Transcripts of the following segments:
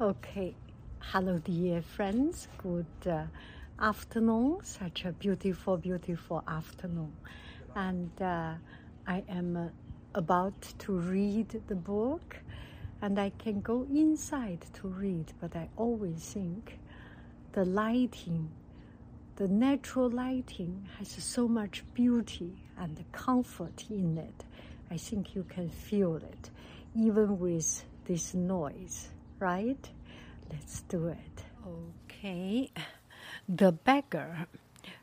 Okay, hello, dear friends. Good uh, afternoon. Such a beautiful, beautiful afternoon. And uh, I am uh, about to read the book, and I can go inside to read, but I always think the lighting, the natural lighting, has so much beauty and comfort in it. I think you can feel it, even with this noise right? Let's do it. Okay. The Beggar.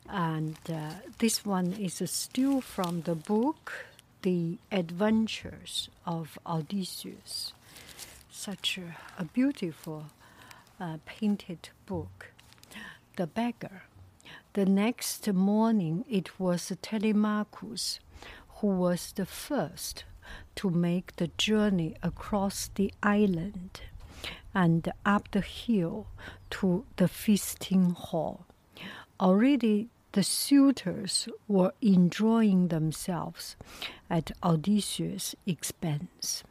And uh, this one is a still from the book The Adventures of Odysseus. Such a, a beautiful uh, painted book. The Beggar. The next morning, it was Telemachus who was the first to make the journey across the island and up the hill to the feasting hall. Already the suitors were enjoying themselves at Odysseus' expense.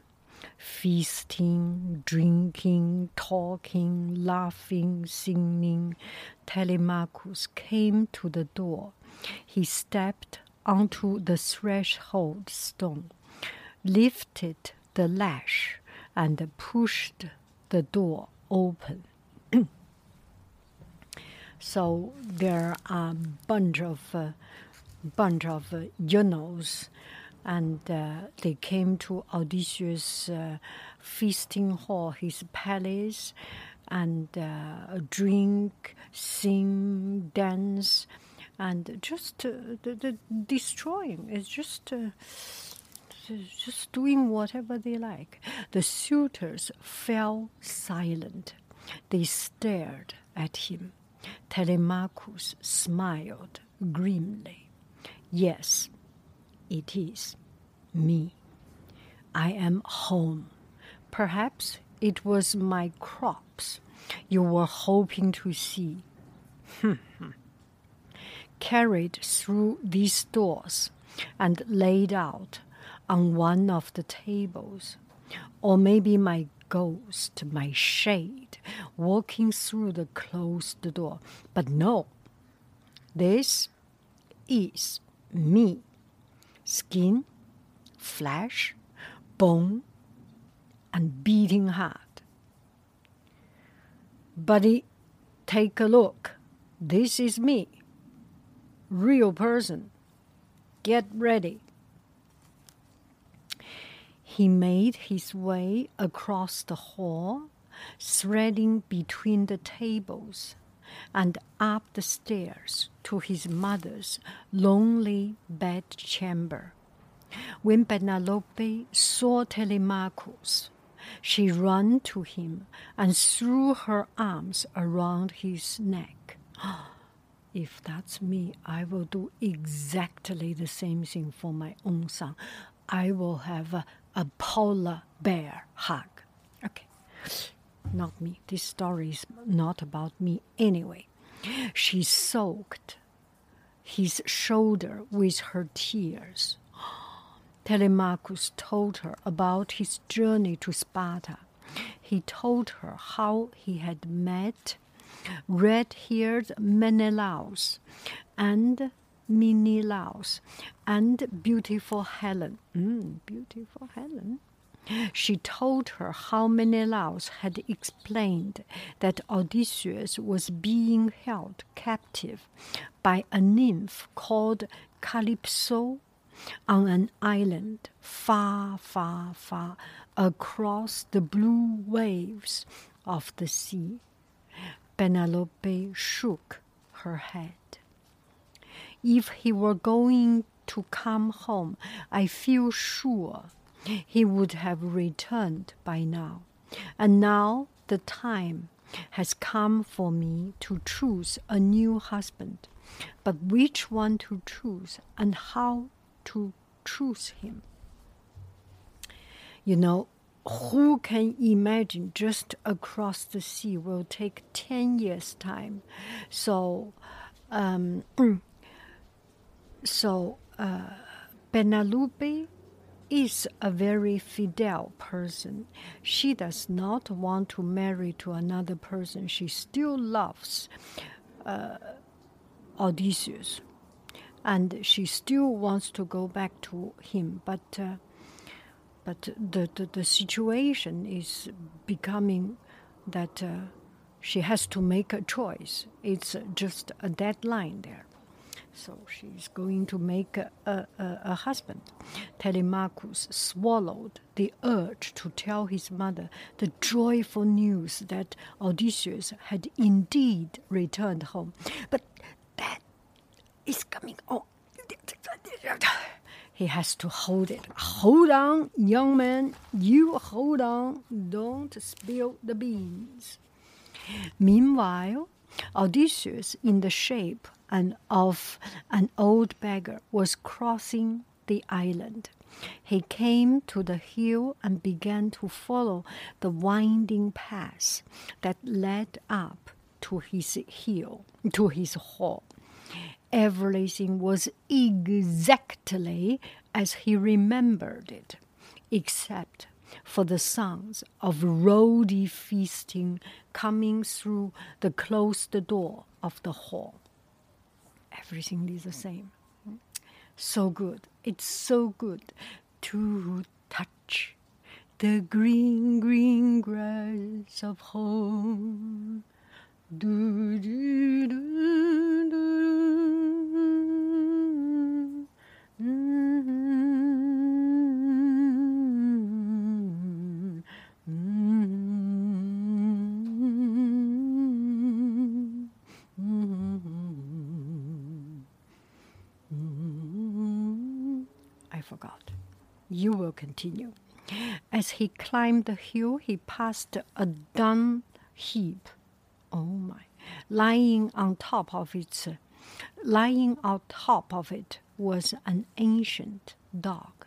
Feasting, drinking, talking, laughing, singing, Telemachus came to the door. He stepped onto the threshold stone, lifted the latch, and pushed the door open. so there are a bunch of uh, bunch of uh, eunuchs, and uh, they came to Odysseus' uh, feasting hall, his palace, and uh, drink, sing, dance, and just uh, destroying. It's just just doing whatever they like. The suitors fell silent. They stared at him. Telemachus smiled grimly. Yes, it is me. I am home. Perhaps it was my crops you were hoping to see. Carried through these doors and laid out on one of the tables, or maybe my ghost, my shade, walking through the closed door. But no, this is me skin, flesh, bone, and beating heart. Buddy, take a look. This is me. Real person. Get ready. He made his way across the hall, threading between the tables, and up the stairs to his mother's lonely bedchamber. When Penelope saw Telemachus, she ran to him and threw her arms around his neck. If that's me, I will do exactly the same thing for my own son. I will have a a polar bear hug. Okay, not me. This story is not about me anyway. She soaked his shoulder with her tears. Telemachus told her about his journey to Sparta. He told her how he had met red haired Menelaus and Menelaus and beautiful Helen. Mm, beautiful Helen. She told her how Menelaus had explained that Odysseus was being held captive by a nymph called Calypso on an island far, far, far across the blue waves of the sea. Penelope shook her head. If he were going to come home, I feel sure he would have returned by now. And now the time has come for me to choose a new husband. But which one to choose and how to choose him? You know, who can imagine just across the sea will take 10 years time so um, so uh, Penelope is a very fidel person. She does not want to marry to another person. She still loves uh, Odysseus, and she still wants to go back to him. But uh, but the, the the situation is becoming that uh, she has to make a choice. It's just a deadline there. So she's going to make a, a, a, husband. Telemachus swallowed the urge to tell his mother the joyful news that Odysseus had indeed returned home. But that is coming on. He has to hold it. Hold on, young man. You hold on. Don't spill the beans. Meanwhile, Odysseus, in the shape and of an old beggar, was crossing the island. He came to the hill and began to follow the winding path that led up to his hill, to his hall. Everything was exactly as he remembered it, except for the sounds of rowdy feasting coming through the closed door of the hall. Everything is the same. So good. It's so good to touch the green, green grass of home. Do, do, do, do. As he climbed the hill, he passed a dung heap. Oh my! Lying on top of it, lying on top of it was an ancient dog.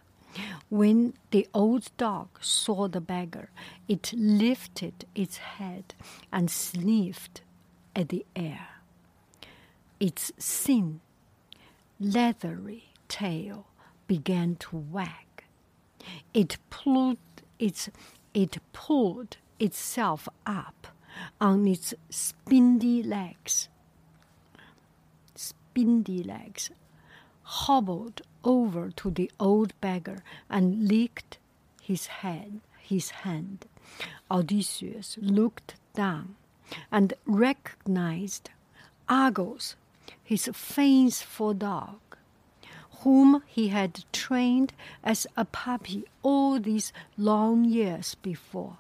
When the old dog saw the beggar, it lifted its head and sniffed at the air. Its thin, leathery tail began to wag. It pulled its it pulled itself up on its spindly legs. Spindly legs hobbled over to the old beggar and licked his head, his hand. Odysseus looked down and recognized Argos, his faithful dog whom he had trained as a puppy all these long years before.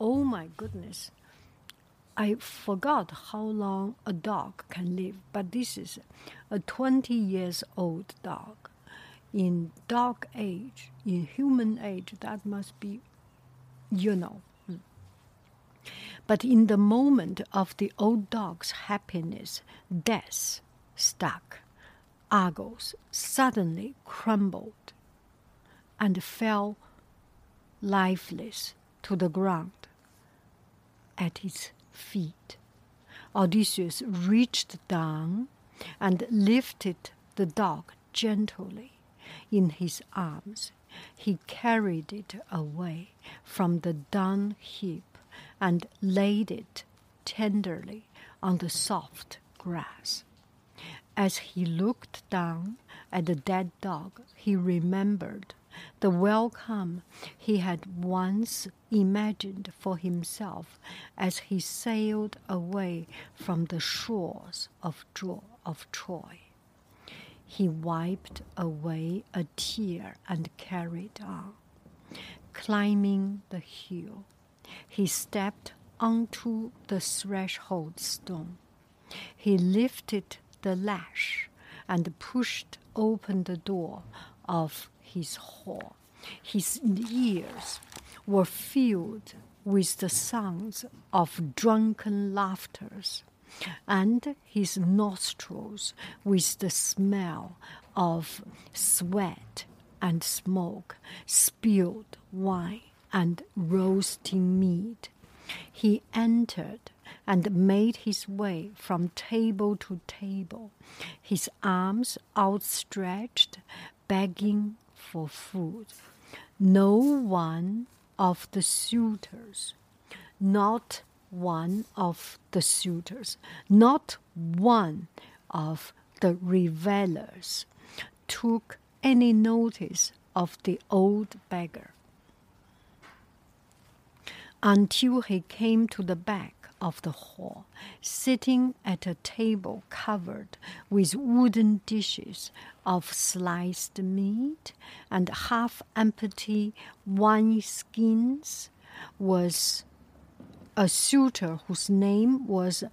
Oh my goodness. I forgot how long a dog can live, but this is a 20 years old dog. In dog age, in human age, that must be, you know. But in the moment of the old dog's happiness, death stuck. Argos suddenly crumbled and fell lifeless to the ground at his feet. Odysseus reached down and lifted the dog gently in his arms. He carried it away from the dung heap and laid it tenderly on the soft grass. As he looked down at the dead dog, he remembered the welcome he had once imagined for himself as he sailed away from the shores of, Tro- of Troy. He wiped away a tear and carried on. Climbing the hill, he stepped onto the threshold stone. He lifted the latch and pushed open the door of his hall. His ears were filled with the sounds of drunken laughters, and his nostrils with the smell of sweat and smoke, spilled wine and roasting meat. He entered and made his way from table to table, his arms outstretched, begging for food. No one of the suitors, not one of the suitors, not one of the revelers took any notice of the old beggar until he came to the back of the hall, sitting at a table covered with wooden dishes of sliced meat and half empty wine skins, was a suitor whose name was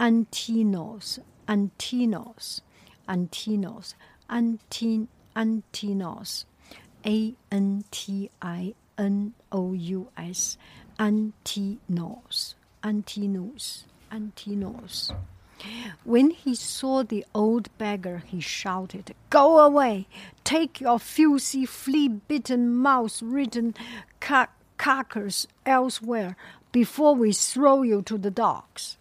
Antinos, Antinos, Antinos, Antin, Antinos, A N T I N O U S, Antinos. Antinous, Antinos. Antinos. When he saw the old beggar, he shouted, Go away! Take your filthy, flea bitten, mouse ridden car- carcass elsewhere before we throw you to the dogs.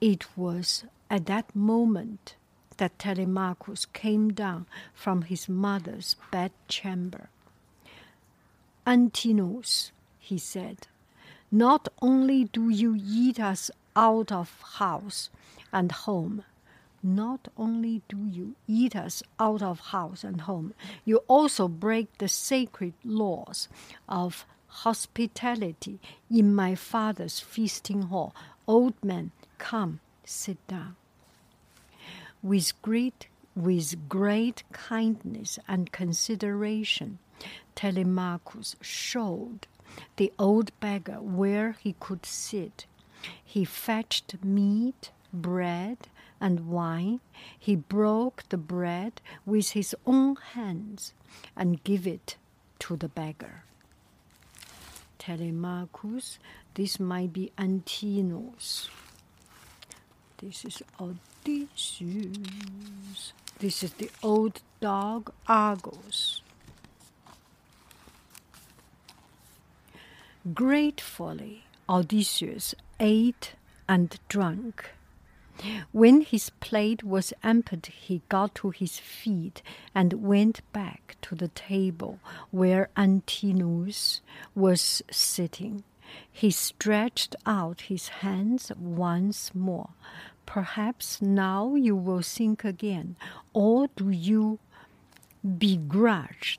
It was at that moment that Telemachus came down from his mother's bedchamber. Antinous, he said, not only do you eat us out of house and home, not only do you eat us out of house and home, you also break the sacred laws of hospitality in my father's feasting hall. Old man, come, sit down. With great, with great kindness and consideration, Telemachus showed the old beggar where he could sit. He fetched meat, bread, and wine. He broke the bread with his own hands and gave it to the beggar. Telemachus, this might be Antinous. This is Odysseus. This is the old dog Argos. Gratefully, Odysseus ate and drank. When his plate was emptied, he got to his feet and went back to the table where Antinous was sitting. He stretched out his hands once more. Perhaps now you will think again, or do you begrudge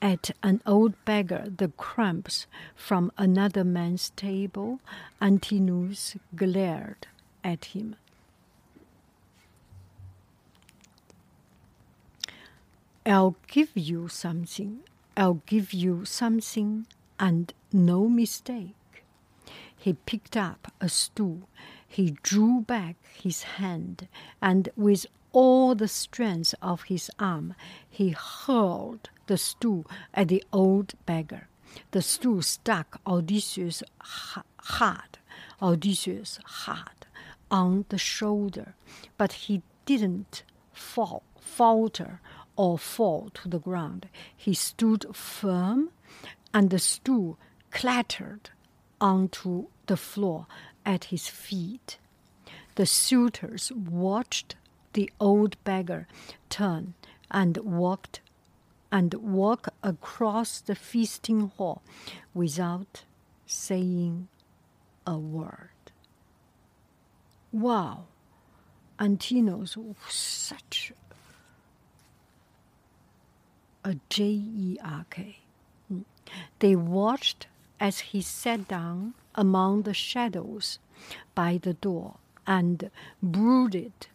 at an old beggar the crumbs from another man's table, Antinous glared at him. I'll give you something. I'll give you something, and no mistake. He picked up a stool. He drew back his hand, and with all the strength of his arm, he hurled the stool at the old beggar. The stool struck Odysseus hard, Odysseus hard on the shoulder, but he didn't fall, falter or fall to the ground. He stood firm, and the stool clattered onto the floor at his feet. The suitors watched the old beggar turn and walked and walk across the feasting hall without saying a word. Wow, Antinous, such a J E R K. They watched as he sat down among the shadows by the door and brooded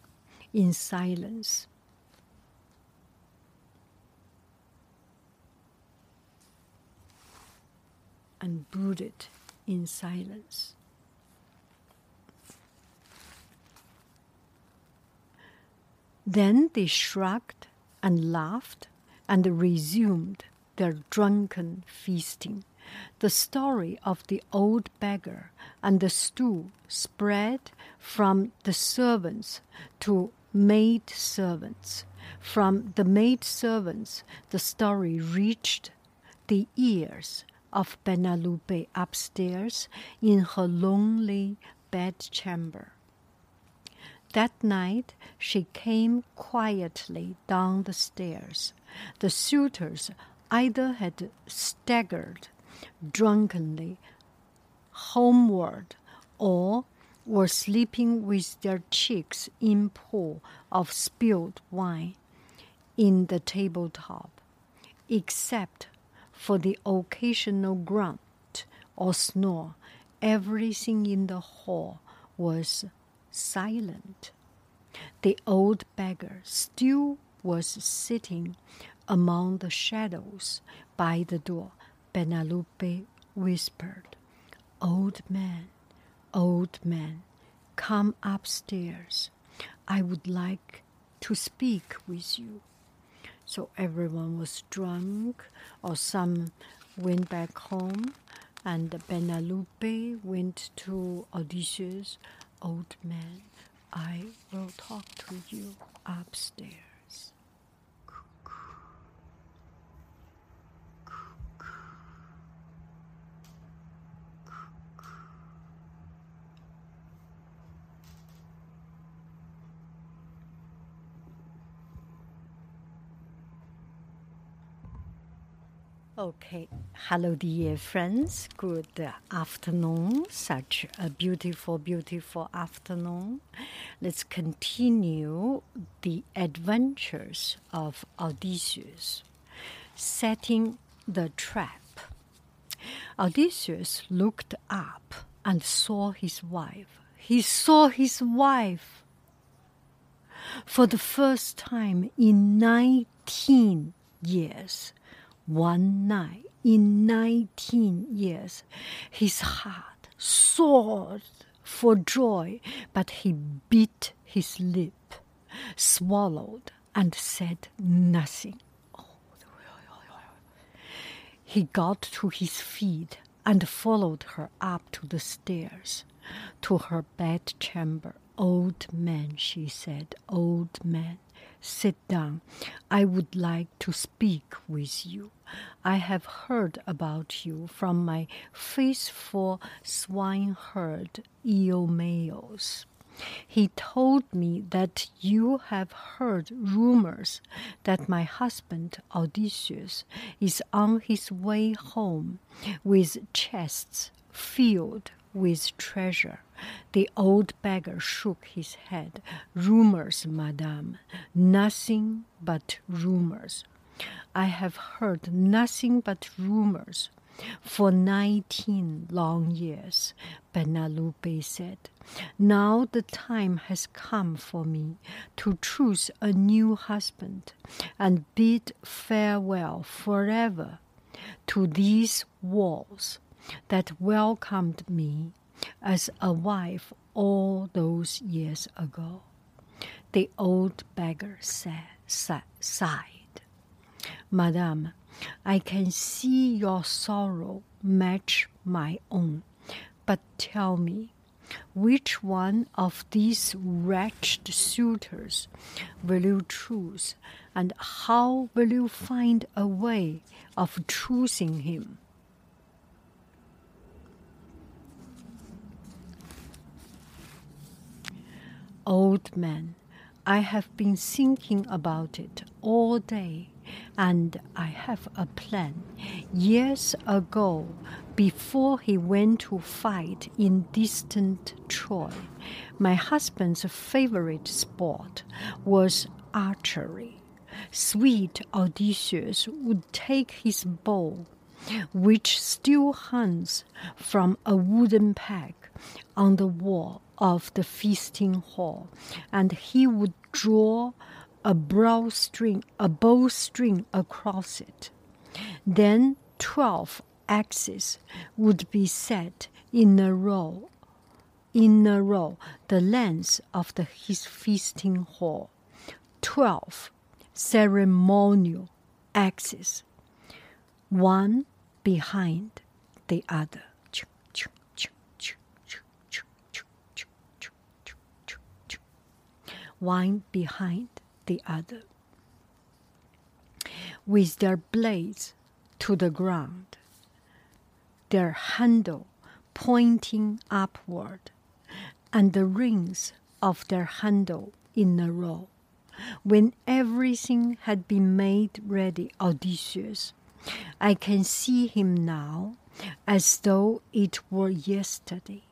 in silence. And brooded in silence. Then they shrugged and laughed and resumed their drunken feasting. The story of the old beggar and the stew spread from the servants to maid servants. From the maid servants, the story reached the ears of Benalupe upstairs in her lonely bedchamber. That night she came quietly down the stairs. The suitors either had staggered drunkenly homeward or were sleeping with their cheeks in pool of spilled wine in the tabletop, except for the occasional grunt or snore. Everything in the hall was silent. The old beggar still was sitting among the shadows by the door. Benalupe whispered, Old man, old man, come upstairs. I would like to speak with you. So everyone was drunk, or some went back home, and Benalupe went to Odysseus old man, I will talk to you upstairs. Okay, hello, dear friends. Good afternoon. Such a beautiful, beautiful afternoon. Let's continue the adventures of Odysseus, setting the trap. Odysseus looked up and saw his wife. He saw his wife for the first time in 19 years one night in 19 years, his heart soared for joy, but he bit his lip, swallowed, and said nothing. He got to his feet and followed her up to the stairs, to her bedchamber. Old man, she said, old man, Sit down. I would like to speak with you. I have heard about you from my faithful swineherd Eumaeus. He told me that you have heard rumors that my husband Odysseus is on his way home with chests filled with treasure. The old beggar shook his head. Rumors, madame, nothing but rumors. I have heard nothing but rumors for nineteen long years, Benalupe said. Now the time has come for me to choose a new husband and bid farewell forever to these walls that welcomed me as a wife all those years ago. The old beggar said, sighed. Madame, I can see your sorrow match my own, but tell me, which one of these wretched suitors will you choose, and how will you find a way of choosing him? Old man, I have been thinking about it all day, and I have a plan. Years ago, before he went to fight in distant Troy, my husband's favorite sport was archery. sweet Odysseus would take his bow, which still hangs from a wooden peg on the wall of the feasting hall, and he would draw a bowstring, a bowstring across it. Then twelve axes would be set in a row, in a row, the length of the his feasting hall. Twelve ceremonial axes, one behind the other. One behind the other, with their blades to the ground, their handle pointing upward, and the rings of their handle in a row. When everything had been made ready, Odysseus, I can see him now as though it were yesterday,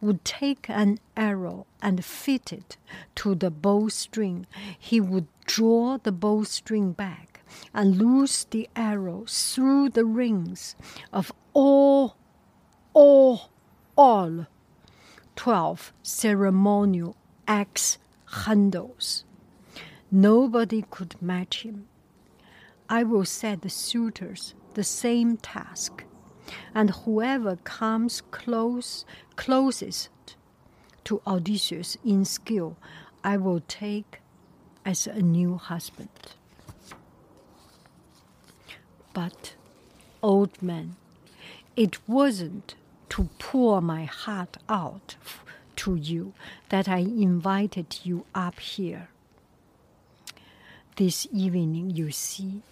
would take an arrow and fit it to the bowstring. He would draw the bowstring back and loose the arrow through the rings of all, all, all twelve ceremonial axe handles. Nobody could match him. I will set the suitors the same task, and whoever comes close closest to Odysseus in skill, I will take as a new husband. But, old man, it wasn't to pour my heart out to you that I invited you up here. This evening, you see,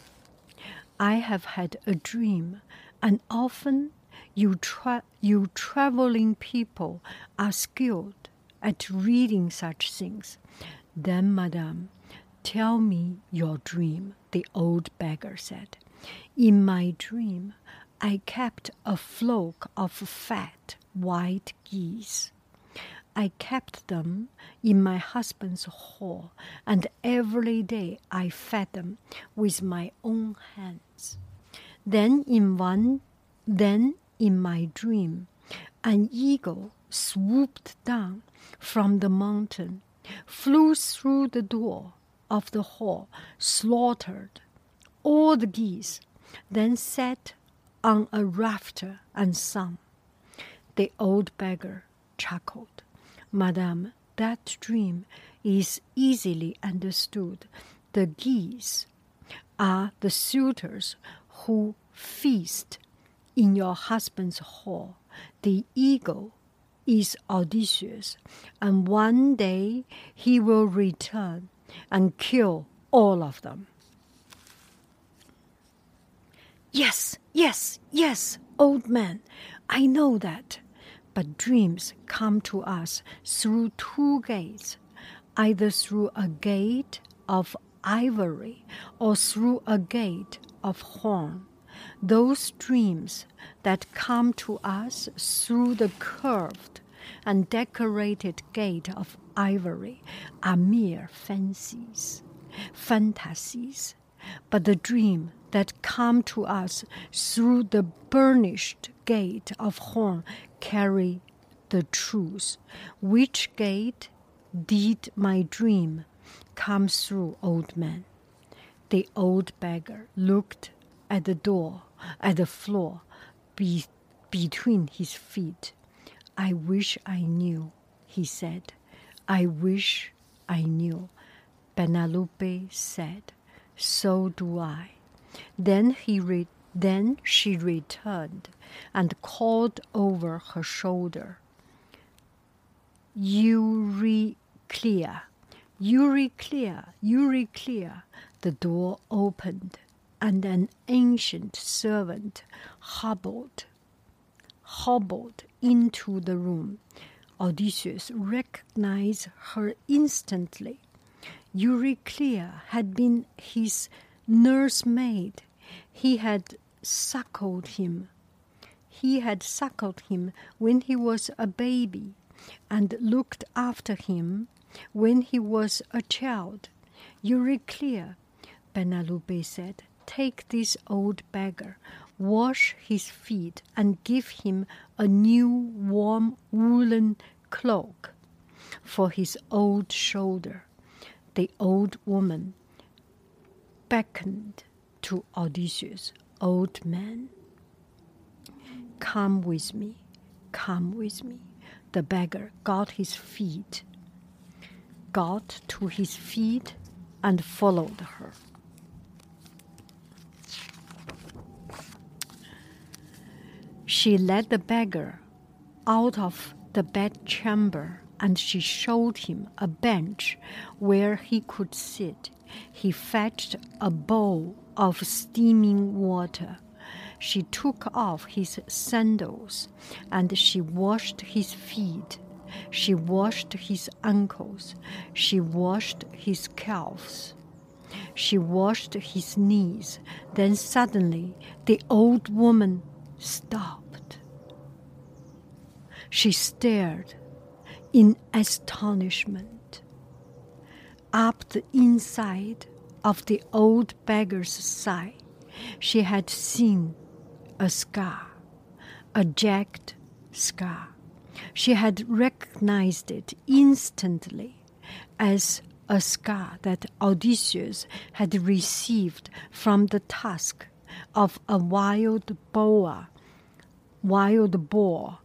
I have had a dream, and often you, tra- you traveling people are skilled at reading such things. Then, madame, tell me your dream, the old beggar said. In my dream, I kept a flock of fat white geese. I kept them in my husband's hall, and every day I fed them with my own hands. Then in one then in my dream an eagle swooped down from the mountain, flew through the door of the hall, slaughtered all the geese, then sat on a rafter and sung. The old beggar chuckled. Madame, that dream is easily understood. The geese are the suitors who feast in your husband's hall. The eagle is Odysseus, and one day he will return and kill all of them. Yes, yes, yes, old man, I know that. But dreams come to us through two gates, either through a gate of ivory or through a gate of horn. Those dreams that come to us through the curved and decorated gate of ivory are mere fancies, fantasies. But the dream that come to us through the burnished gate of horn carry the truth. Which gate did my dream come through, old man? The old beggar looked at the door, at the floor, be, between his feet. I wish I knew, he said. I wish I knew. Penelope said, So do I. Then he re- then she returned and called over her shoulder, Eurycleia, Eurycleia, Eurycleia. The door opened, and an ancient servant hobbled, hobbled into the room. Odysseus recognized her instantly. Eurycleia had been his nursemaid. He had suckled him. He had suckled him when he was a baby and looked after him when he was a child. Eurycleia, Benalupe said, Take this old beggar, wash his feet, and give him a new warm woolen cloak for his old shoulder. The old woman beckoned to Odysseus, Old man, come with me, come with me. The beggar got his feet, got to his feet, and followed her. She led the beggar out of the bedchamber and she showed him a bench where he could sit. He fetched a bowl of steaming water. She took off his sandals and she washed his feet. She washed his ankles. She washed his calves. She washed his knees. Then suddenly the old woman stopped. She stared in astonishment. Up the inside of the old beggar's side, she had seen a scar, a jagged scar. She had recognized it instantly as a scar that Odysseus had received from the tusk of a wild boar, wild boar,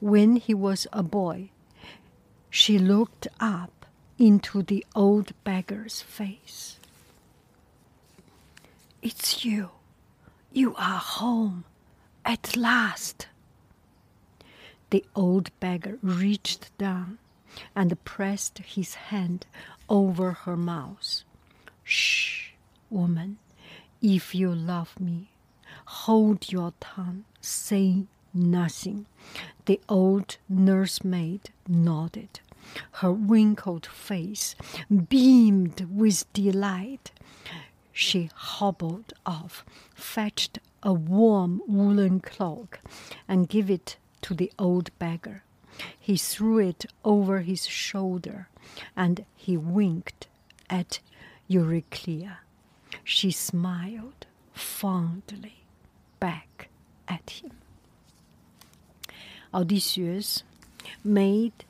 when he was a boy. She looked up into the old beggar's face. It's you. You are home at last. The old beggar reached down and pressed his hand over her mouth. Shh, woman, if you love me, hold your tongue, say nothing. The old nursemaid nodded. Her wrinkled face beamed with delight. She hobbled off, fetched a warm woolen cloak, and gave it to the old beggar. He threw it over his shoulder, and he winked at Eurycleia. She smiled fondly back at him. Odysseus made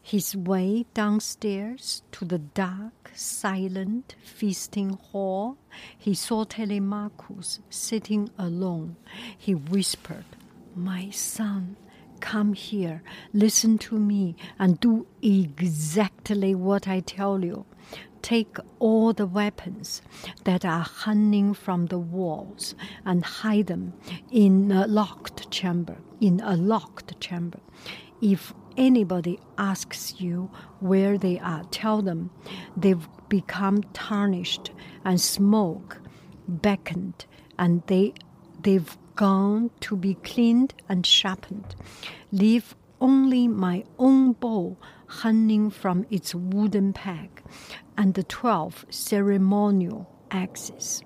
his way downstairs to the dark, silent feasting hall. He saw Telemachus sitting alone. He whispered, My son, come here, listen to me, and do exactly what I tell you. Take all the weapons that are hanging from the walls and hide them in a locked chamber. In a locked chamber. If anybody asks you where they are, tell them they've become tarnished and smoke beckoned and they they've gone to be cleaned and sharpened. Leave only my own bow hanging from its wooden peg and the twelve ceremonial axes.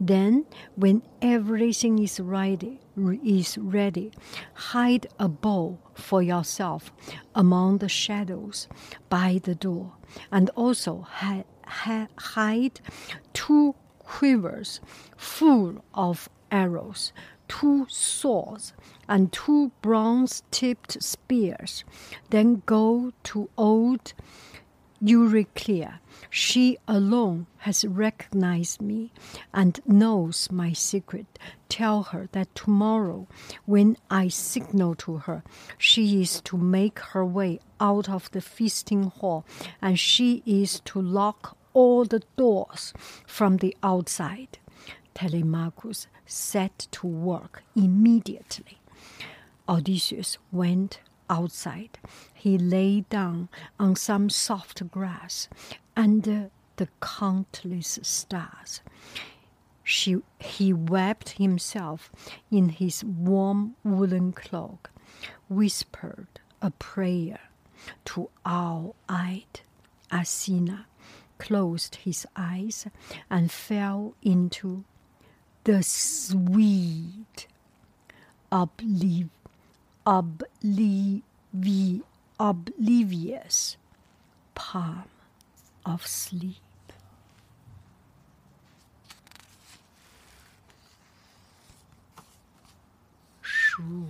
Then, when everything is ready, is ready, hide a bow for yourself among the shadows by the door, and also hide two quivers full of arrows, two swords, and two bronze tipped spears. Then go to old Euryclea. She alone has recognized me and knows my secret. Tell her that tomorrow, when I signal to her, she is to make her way out of the feasting hall and she is to lock all the doors from the outside. Telemachus set to work immediately. Odysseus went outside. He lay down on some soft grass under the countless stars. She, he wrapped himself in his warm woolen cloak, whispered a prayer to owl eyed Athena, closed his eyes, and fell into the sweet obliv- obliv- oblivious palm of sleep. Shoo.